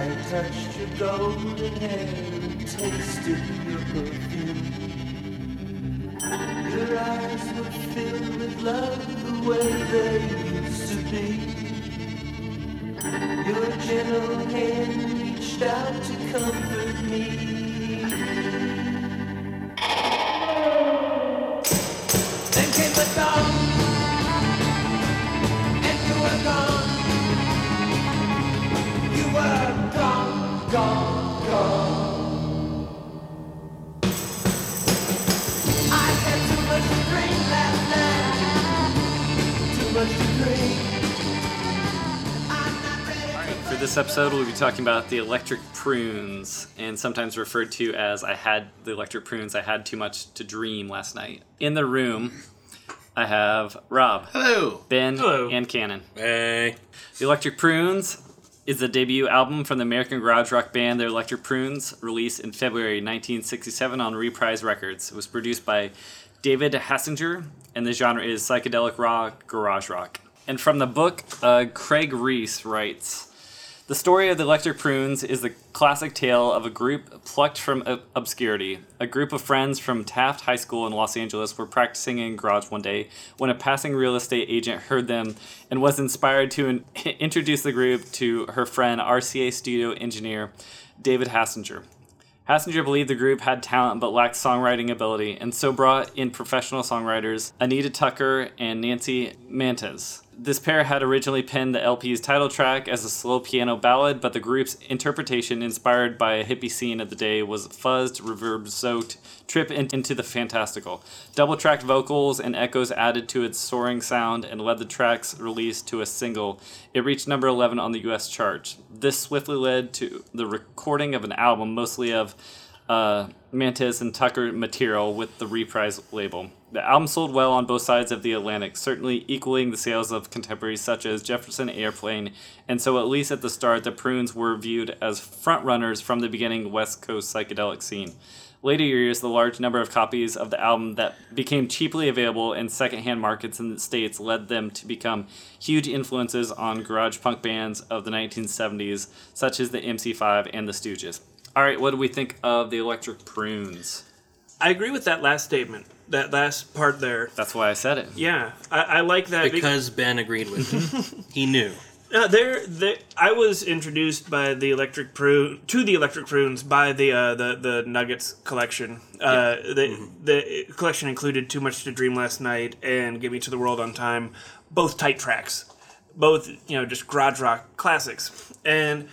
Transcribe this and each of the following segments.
I touched your golden hair and tasted your perfume. Your eyes were filled with love the way they used to be. Your gentle hand reached out to comfort me. This episode, we'll be talking about the electric prunes, and sometimes referred to as I had the electric prunes, I had too much to dream last night. In the room, I have Rob, Hello. Ben, Hello. and Cannon. Hey. The Electric Prunes is the debut album from the American garage rock band The Electric Prunes, released in February 1967 on Reprise Records. It was produced by David Hassinger, and the genre is psychedelic rock, garage rock. And from the book, uh, Craig Reese writes. The story of the Electric Prunes is the classic tale of a group plucked from ob- obscurity. A group of friends from Taft High School in Los Angeles were practicing in a garage one day when a passing real estate agent heard them and was inspired to in- introduce the group to her friend, RCA studio engineer David Hassinger. Hassinger believed the group had talent but lacked songwriting ability, and so brought in professional songwriters Anita Tucker and Nancy Mantes. This pair had originally penned the LP's title track as a slow piano ballad, but the group's interpretation, inspired by a hippie scene of the day, was fuzzed, reverb soaked, trip in- into the fantastical. Double tracked vocals and echoes added to its soaring sound and led the track's release to a single. It reached number 11 on the US chart. This swiftly led to the recording of an album, mostly of uh, Mantis and Tucker material with the Reprise label. The album sold well on both sides of the Atlantic, certainly equaling the sales of contemporaries such as Jefferson Airplane, and so at least at the start, the Prunes were viewed as frontrunners from the beginning West Coast psychedelic scene. Later years, the large number of copies of the album that became cheaply available in secondhand markets in the States led them to become huge influences on garage punk bands of the 1970s, such as the MC5 and the Stooges. All right, what do we think of the Electric Prunes? I agree with that last statement. That last part there. That's why I said it. Yeah, I, I like that bec- Because Ben agreed with him. he knew. Uh, there, there, I was introduced by the Electric Prune to the Electric Prunes by the uh, the the Nuggets collection. Uh, the the collection included "Too Much to Dream Last Night" and "Get Me to the World on Time," both tight tracks, both you know just garage rock classics, and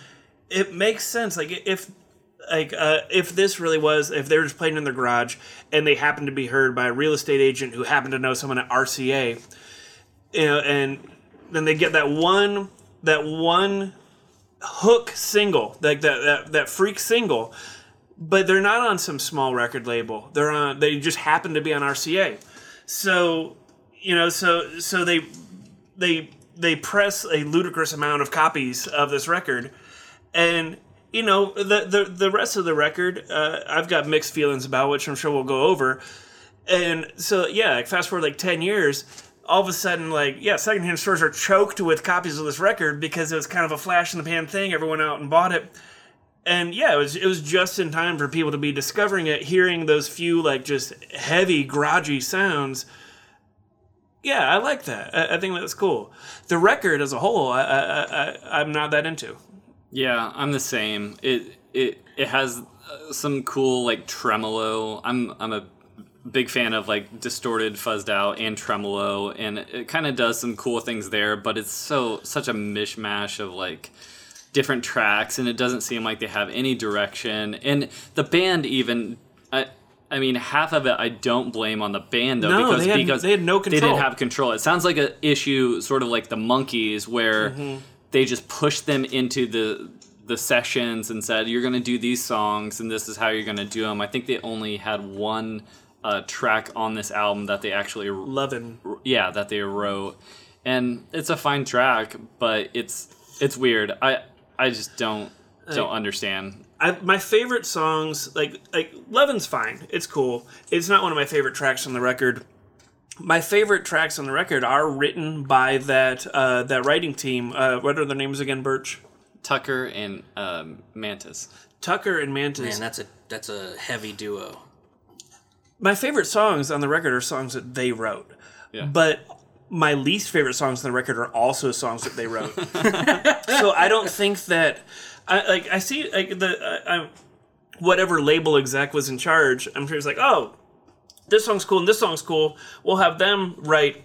it makes sense. Like if like uh, if this really was if they were just playing in their garage and they happened to be heard by a real estate agent who happened to know someone at RCA, you know, and then they get that one that one hook single, like that that that freak single, but they're not on some small record label. They're on they just happen to be on RCA. So, you know, so so they they they press a ludicrous amount of copies of this record and you know the the, the rest of the record uh, I've got mixed feelings about which I'm sure we'll go over. And so yeah fast forward like 10 years all of a sudden like yeah secondhand stores are choked with copies of this record because it was kind of a flash in the pan thing. Everyone out and bought it. And yeah it was it was just in time for people to be discovering it hearing those few like just heavy garagey sounds. Yeah i like that. I, I think that's cool. The record as a whole I, I, I, i'm not that into Yeah, I'm the same. It it it has uh, some cool like tremolo. I'm I'm a big fan of like distorted, fuzzed out, and tremolo, and it kind of does some cool things there. But it's so such a mishmash of like different tracks, and it doesn't seem like they have any direction. And the band even, I I mean, half of it I don't blame on the band though, No, because they had- because they had no control. They didn't have control. It sounds like an issue, sort of like the Monkees, where Mm-hmm. They just pushed them into the the sessions and said, "You're going to do these songs, and this is how you're going to do them." I think they only had one uh, track on this album that they actually Loving. yeah that they wrote and it's a fine track but it's it's weird i i just don't don't understand I, my favorite songs, like like Luvin's fine. It's cool. It's not one of my favorite tracks on the record. My favorite tracks on the record are written by that uh, that writing team. Uh, what are their names again? Birch, tucker and um, mantis Tucker, and Mantis. Man, that's a that's a heavy duo. my favorite songs on the record are songs that they wrote. Yeah. But my least favorite songs on the record are also songs that they wrote. so I don't think that I like I see like the I, I, whatever label exec was in charge. I'm sure it's like, oh, this song's cool and this song's cool. We'll have them write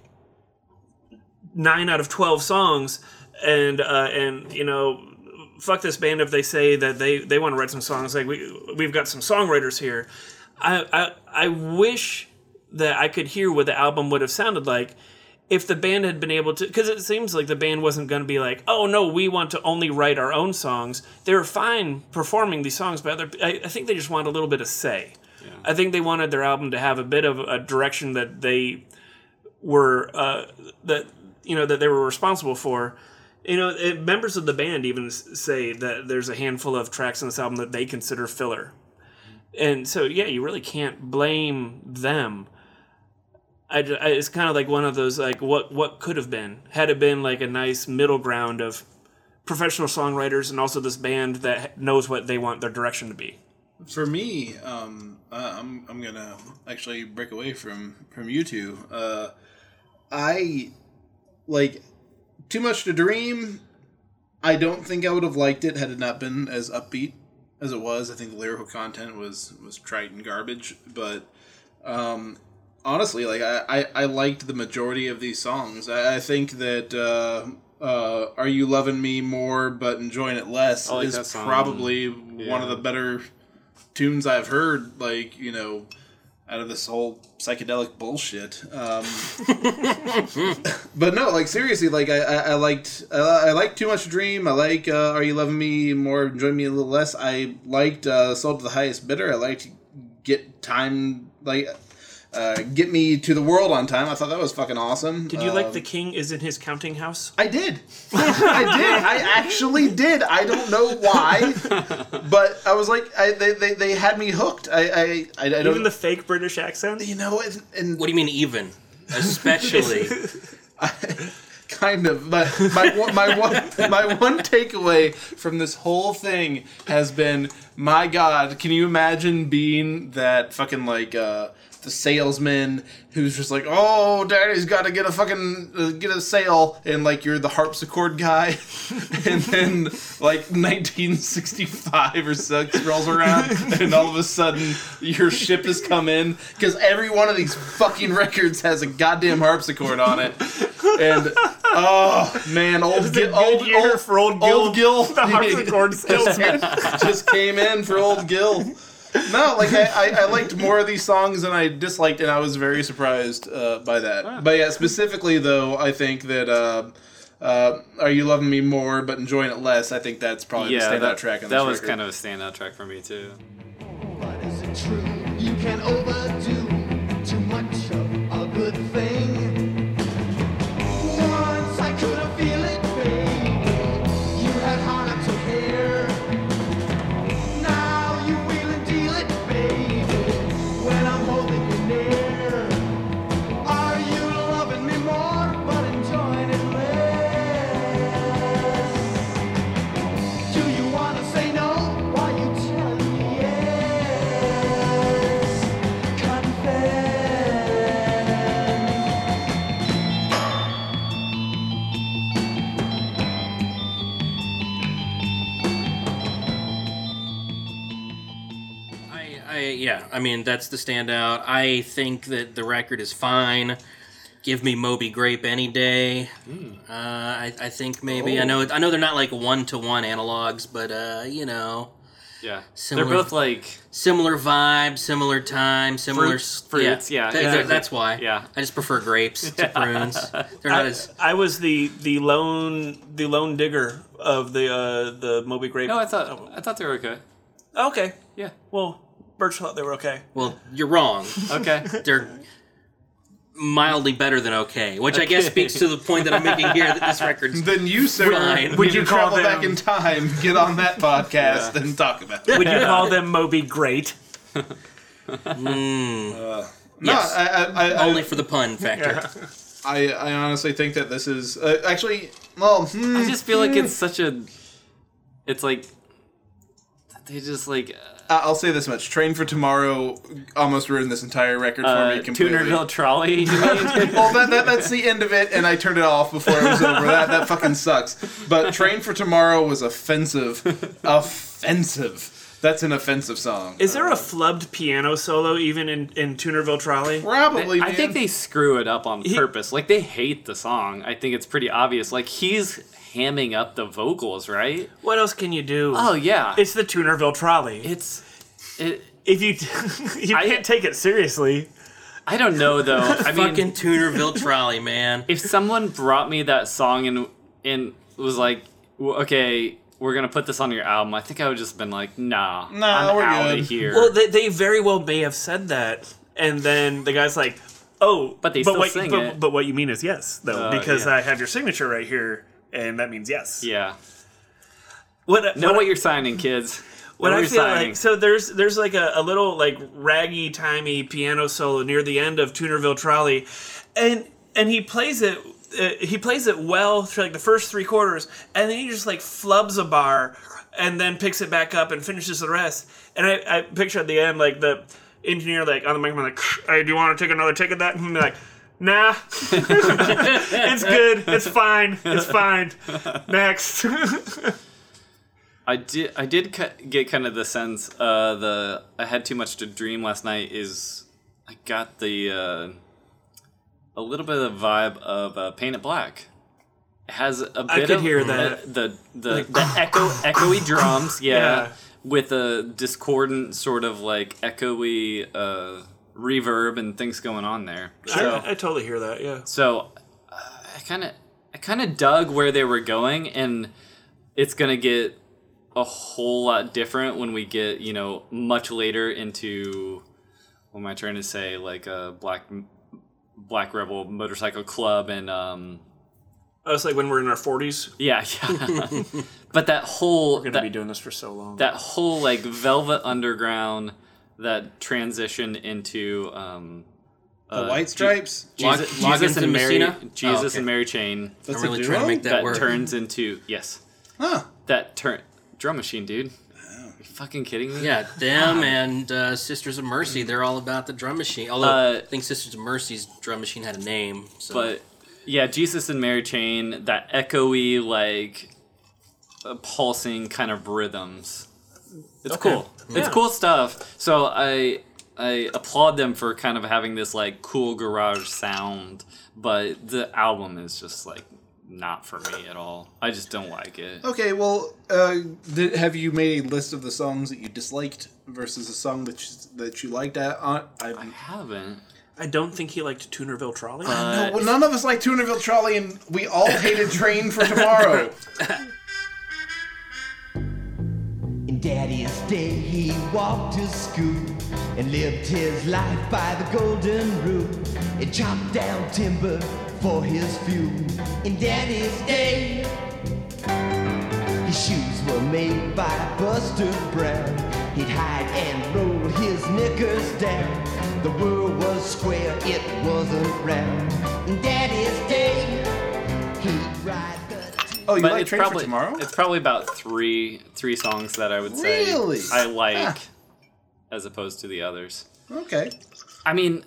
nine out of twelve songs, and uh, and you know. Fuck this band if they say that they, they want to write some songs. Like we we've got some songwriters here. I, I I wish that I could hear what the album would have sounded like if the band had been able to because it seems like the band wasn't going to be like oh no we want to only write our own songs they were fine performing these songs but other, I, I think they just wanted a little bit of say i think they wanted their album to have a bit of a direction that they were uh, that you know that they were responsible for. You know it, members of the band even say that there's a handful of tracks on this album that they consider filler. And so yeah you really can't blame them. I, I- it's kind of like one of those like what what could have been. Had it been like a nice middle ground of professional songwriters and also this band that knows what they want their direction to be For me, um, uh, I'm I'm gonna actually break away from from you two. Uh, I like too much to dream. I don't think I would have liked it had it not been as upbeat as it was. I think the lyrical content was was trite and garbage, but um, honestly, like I, I, I liked the majority of these songs. I, I think that uh, uh, "Are You Loving Me More But Enjoying It Less" like is probably one of the better tunes I've heard. Like you know, out of this whole psychedelic bullshit. Um, but no, like seriously, like I, I, I liked I, I liked Too Much Dream. I like uh, Are You Loving Me More, Enjoy Me a Little Less. I liked uh, Sold to the Highest Bidder. I liked Get Time like. Uh, get me to the world on time. I thought that was fucking awesome. did you like Um, the king is in his counting house I did. I did. I actually did. I don't know why, but I was like, I, they, they, they had me hooked. I I, I, I don't. even the fake british accent you know, and, and What do you mean even? Especially I, kind of. But my one, my one my one takeaway from this whole thing has been, my God, can you imagine being that fucking like uh, the salesman who's just like, oh, daddy's got to get a fucking uh, get a sale, and like you're the harpsichord guy, and then like 1965 or six rolls around, and all of a sudden your ship has come in because every one of these fucking records has a goddamn harpsichord on it, and oh man, old Gil, old, old, for old Gil, old Gil, the harpsichord salesman. just came in for old Gil. No, like I, I, I liked more of these songs than I disliked, and I was very surprised uh, by that. But yeah, specifically though, I think that uh, uh, "Are You Loving Me More But Enjoying It Less," I think that's probably yeah the standout that, track on that was record. kind of a standout track for me too But is it true you can overdo too much of a good thing? Yeah, I mean that's the standout. I think that the record is fine. Give me Moby Grape any day. Uh, I, I think maybe I know I know they're not like one to one analogs, but uh, you know, Yeah, Similar- they're both like Similar vibe, similar time, similar Fruits- s- fruits, yeah, That- exactly. That's why. Yeah. I just prefer grapes to prunes. They're not I, as. I was the the lone the lone digger of the uh, the Moby Grape. no. I thought I thought they were okay. okay. Yeah. Well, Birch thought they were okay. Well, you're wrong. Okay. They're mildly better than okay, which I guess speaks to the point that I'm making here that this record's. Then you, sir, Fine. would you call travel them- back in time, get on that podcast, and talk about it? Would you call them Moby Great? No, Yes. I, I, I, I, Only for the pun factor. I, I honestly think that this is uh, actually well. Hmm, I just feel like it's such a. It's like they just like I- I'll say this much: Train for Tomorrow almost ruined this entire record for uh, me completely. Toonerville Trolley. Well, that, that, that's the end of it, and I turned it off before it was over. That that fucking sucks. But Train for Tomorrow was offensive, offensive. That's an offensive song. Is there a uh, flubbed piano solo even in, in Toonerville Trolley? Probably. I man. think they screw it up on purpose. Like they hate the song. I think it's pretty obvious. Like he's hamming up the vocals, right? What else can you do? Oh yeah. It's the Toonerville Trolley. it's it. if you you I- can't take it seriously. I don't know though. I mean, Fucking Toonerville Trolley, man. if someone brought me that song and and was like, okay, we're gonna put this on your album, I think I would just been like, nah, Nah, I'm we're out good." of here. Well, they, they very well may have said that, and then the guy's like, "Oh, But they still what, sing but, it. but what you mean is yes, though, Uh, because yeah. I have your signature right here, and that means yes." yeah, What, know what, what you're signing, kids. what know I you're feel signing. like so there's there's like a, a little like raggy timey piano solo near the end of Toonerville Trolley, and and he plays it. Uh, he plays it well through like the first three quarters, and then he just like flubs a bar, and then picks it back up and finishes the rest. And I, I picture at the end like the engineer like on the microphone like, "Hey, do you want to take another take at that?" And he'd be like, "Nah, it's good, it's fine, it's fine." Next, I did. I did get kind of the sense. Uh, the I had too much to dream last night. Is I got the uh, a little bit of the vibe of uh, Paint It Black. It has a bit could of hear uh, that. the the, the echo echoey drums. Yeah, Yeah. with a discordant sort of like echoey uh, reverb and things going on there. So I, I totally hear that. Yeah. so uh, I kind of I kind of dug where they were going, and it's gonna get a whole lot different when we get you know much later into what am I trying to say like a black Black Rebel Motorcycle Club and um Us like when we're in our forties, yeah yeah but that whole we're gonna that, be doing this for so long. that whole like Velvet Underground that transition into um the uh, White Stripes. Log- Jesus, Jesus and and Mary, Messina? Jesus Oh, okay. and Mary Chain. That's I'm really a trying to make that, that word. turns into yes, Huh. that turn drum machine, dude. Are you fucking kidding me? Yeah, them and uh, Sisters of Mercy, they're all about the drum machine. Although Uh, I think Sisters of Mercy's drum machine had a name. So. but yeah, Jesus and Mary Chain, that echoey like uh, pulsing kind of rhythms. It's Okay. cool. It's cool stuff. So I I applaud them for kind of having this like cool garage sound, but the album is just like not for me at all. I just don't like it. Okay, well, uh, did, have you made a list of the songs that you disliked versus a song that you, that you liked? At, on, I, I haven't. I don't think he liked Toonerville Trolley. no, well, none of us like Toonerville Trolley, and we all hated Train for Tomorrow. In Daddy's day, he walked to school and lived his life by the golden rule and chopped down timber for his fuel. In Daddy's day, his shoes were made by Buster Brown. He'd hide and roll his knickers down. The world was square, it wasn't round. In Daddy's day, he'd ride. Oh, you But like it's Train probably for Tomorrow? it's probably about three three songs that I would say Really? I like Ah. as opposed to the others. Okay. I mean,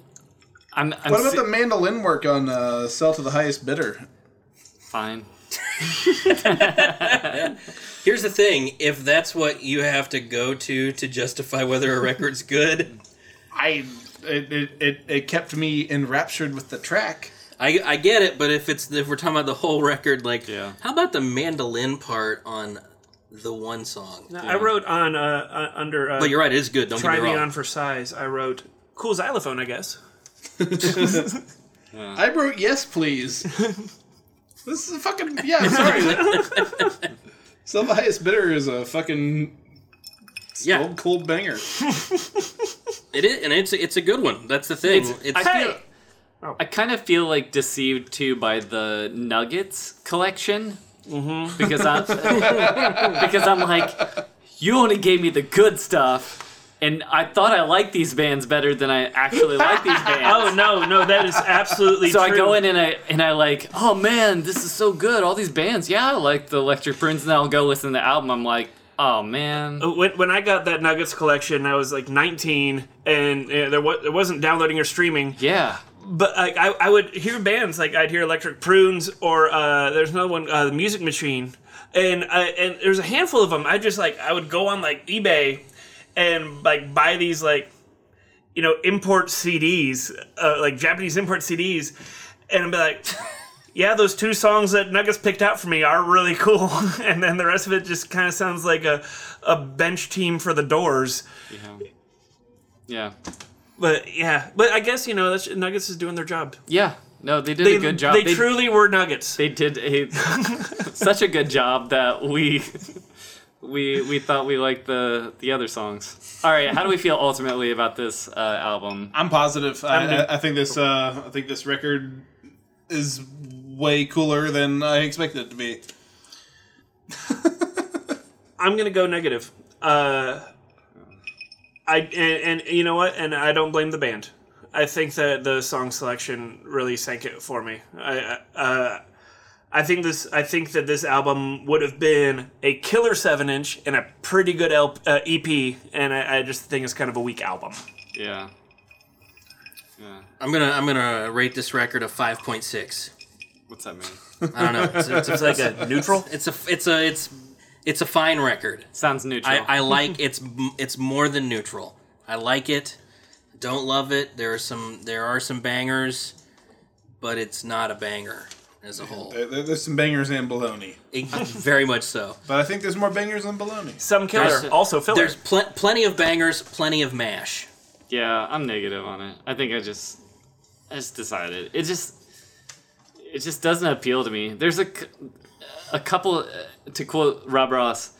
I'm, I'm What about si- the mandolin work on uh, Sell to the Highest Bidder? fine? Here's the thing: if that's what you have to go to to justify whether a record's good, I it, it, it, it kept me enraptured with the track. I, I get it. But if it's if we're talking about the whole record, like, Yeah. how about the mandolin part on the one song. I wrote on uh, uh under uh, But you're right, it is good. Don't try get me me wrong. on for size. I wrote cool xylophone, I guess. I wrote yes, please. this is a fucking yeah. I'm sorry. Self highest bidder is a fucking yeah, old cold banger. it is, and it's it's a good one. That's the thing. It's- It's, I feel, I kind of feel like deceived too by the Nuggets collection Mm-hmm. because I'm because I'm like, you only gave me the good stuff, and I thought I liked these bands better than I actually like these bands. Oh no, no, that is absolutely So true. I go in and I and I like, oh man, this is so good. All these bands, yeah, I like the Electric Prunes, and then I'll go listen to the album. I'm like, oh man, when, when I got that Nuggets collection, I was like 19, and uh, there, was, there wasn't downloading or streaming. yeah, But like, I, I would hear bands like I'd hear Electric Prunes or uh, there's another one, uh, the Music Machine, and uh, and there's a handful of them. I just like I would go on like eBay and like buy these like you know import CDs, uh, like Japanese import CDs, and be like. Yeah, those two songs that Nuggets picked out for me are really cool, and then the rest of it just kind of sounds like a, a bench team for the Doors. yeah, yeah, But yeah, but I guess you know that's, Nuggets is doing their job. yeah. No, they did They, a good job. They, truly were Nuggets. they did a such a good job that we we we thought we liked the the other songs. All right, how do we feel ultimately about this uh, album? I'm positive. I, I'm the- I, I think this. Uh, I think this record is way cooler than I expected it to be. I'm gonna go negative. Uh, I and, and you know what? And I don't blame the band. I think that the song selection really sank it for me. I uh, I think this. I think that this album would have been a killer seven inch and a pretty good L, uh, EP. And I, I just think it's kind of a weak album. Yeah, yeah. I'm gonna I'm gonna rate this record a five point six. What's that mean? I don't know. It's, it's, It's like a neutral. it's a it's a it's it's a fine record. Sounds neutral. I, I like it's it's more than neutral. I like it. Don't love it. There are some there are some bangers, but it's not a banger as a whole. There, there- there's some bangers and baloney, It- very much so. but I think there's more bangers than baloney. Some killer, There's- also filler. There's pl- plenty of bangers, plenty of mash. Yeah, I'm negative on it. I think I just, I just decided it just, it just doesn't appeal to me. There's a, a couple. uh, To quote Rob Ross,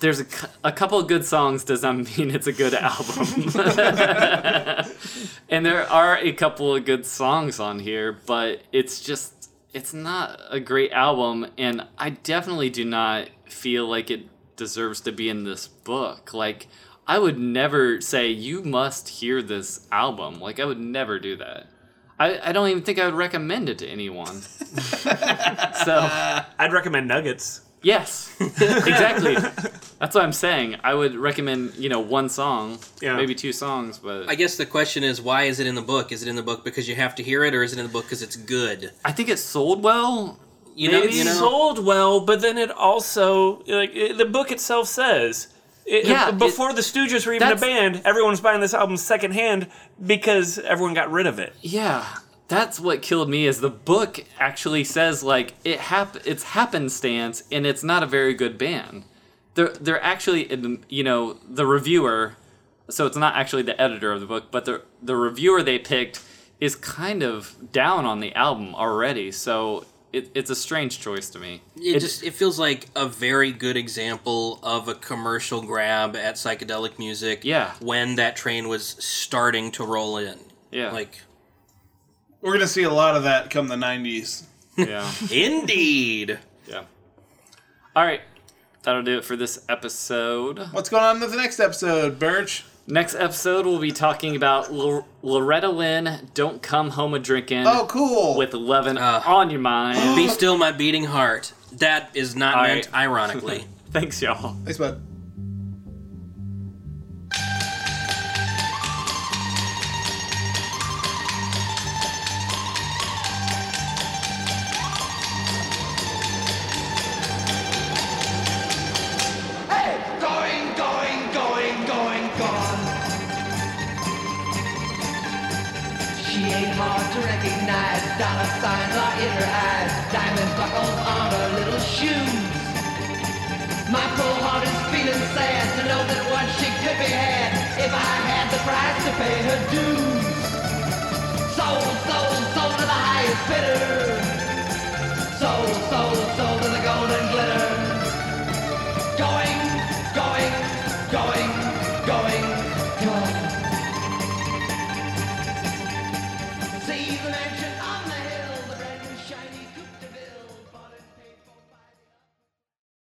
there's a, a couple of good songs does not mean it's a good album. and there are a couple of good songs on here, but it's just, it's not a great album, and I definitely do not feel like it deserves to be in this book. Like, I would never say you must hear this album. Like, I would never do that. I, I don't even think I would recommend it to anyone. so, I'd recommend Nuggets. Yes, exactly. That's what I'm saying. I would recommend, you know, one song, Yeah. maybe two songs, but I guess the question is, why is it in the book? Is it in the book because you have to hear it, or is it in the book because it's good? I think it sold well. You know, Maybe you know. sold well, but then it also like it, the book itself says. It, Yeah, it- before the Stooges were even a band, everyone was buying this album secondhand because everyone got rid of it. Yeah, that's what killed me. Is the book actually says like it hap- it's happenstance, and it's not a very good band. They're they're actually in- you know the reviewer, so it's not actually the editor of the book, but the the reviewer they picked is kind of down on the album already. So it, it's a strange choice to me. It just it feels like a very good example of a commercial grab at psychedelic music. Yeah. When that train was starting to roll in. Yeah. Like We're gonna see a lot of that come the '90s. yeah. indeed. Yeah. All right. That'll do it for this episode. What's going on in the next episode, Birch? Next episode, we'll be talking about L- Loretta Lynn, Don't Come Home a Drinking Oh, cool. with 11 Uh. on your mind. Be still my beating heart. That is not All meant right. ironically. Thanks, y'all. Thanks, bud. She ain't hard to recognize. Dollar signs are in her eyes. Diamond buckles on her little shoes. My poor heart is feeling sad to know that once she could be had if I had the price to pay her dues. Sold, sold, sold to the highest bidder. Sold, sold, sold to the golden glitter. Going,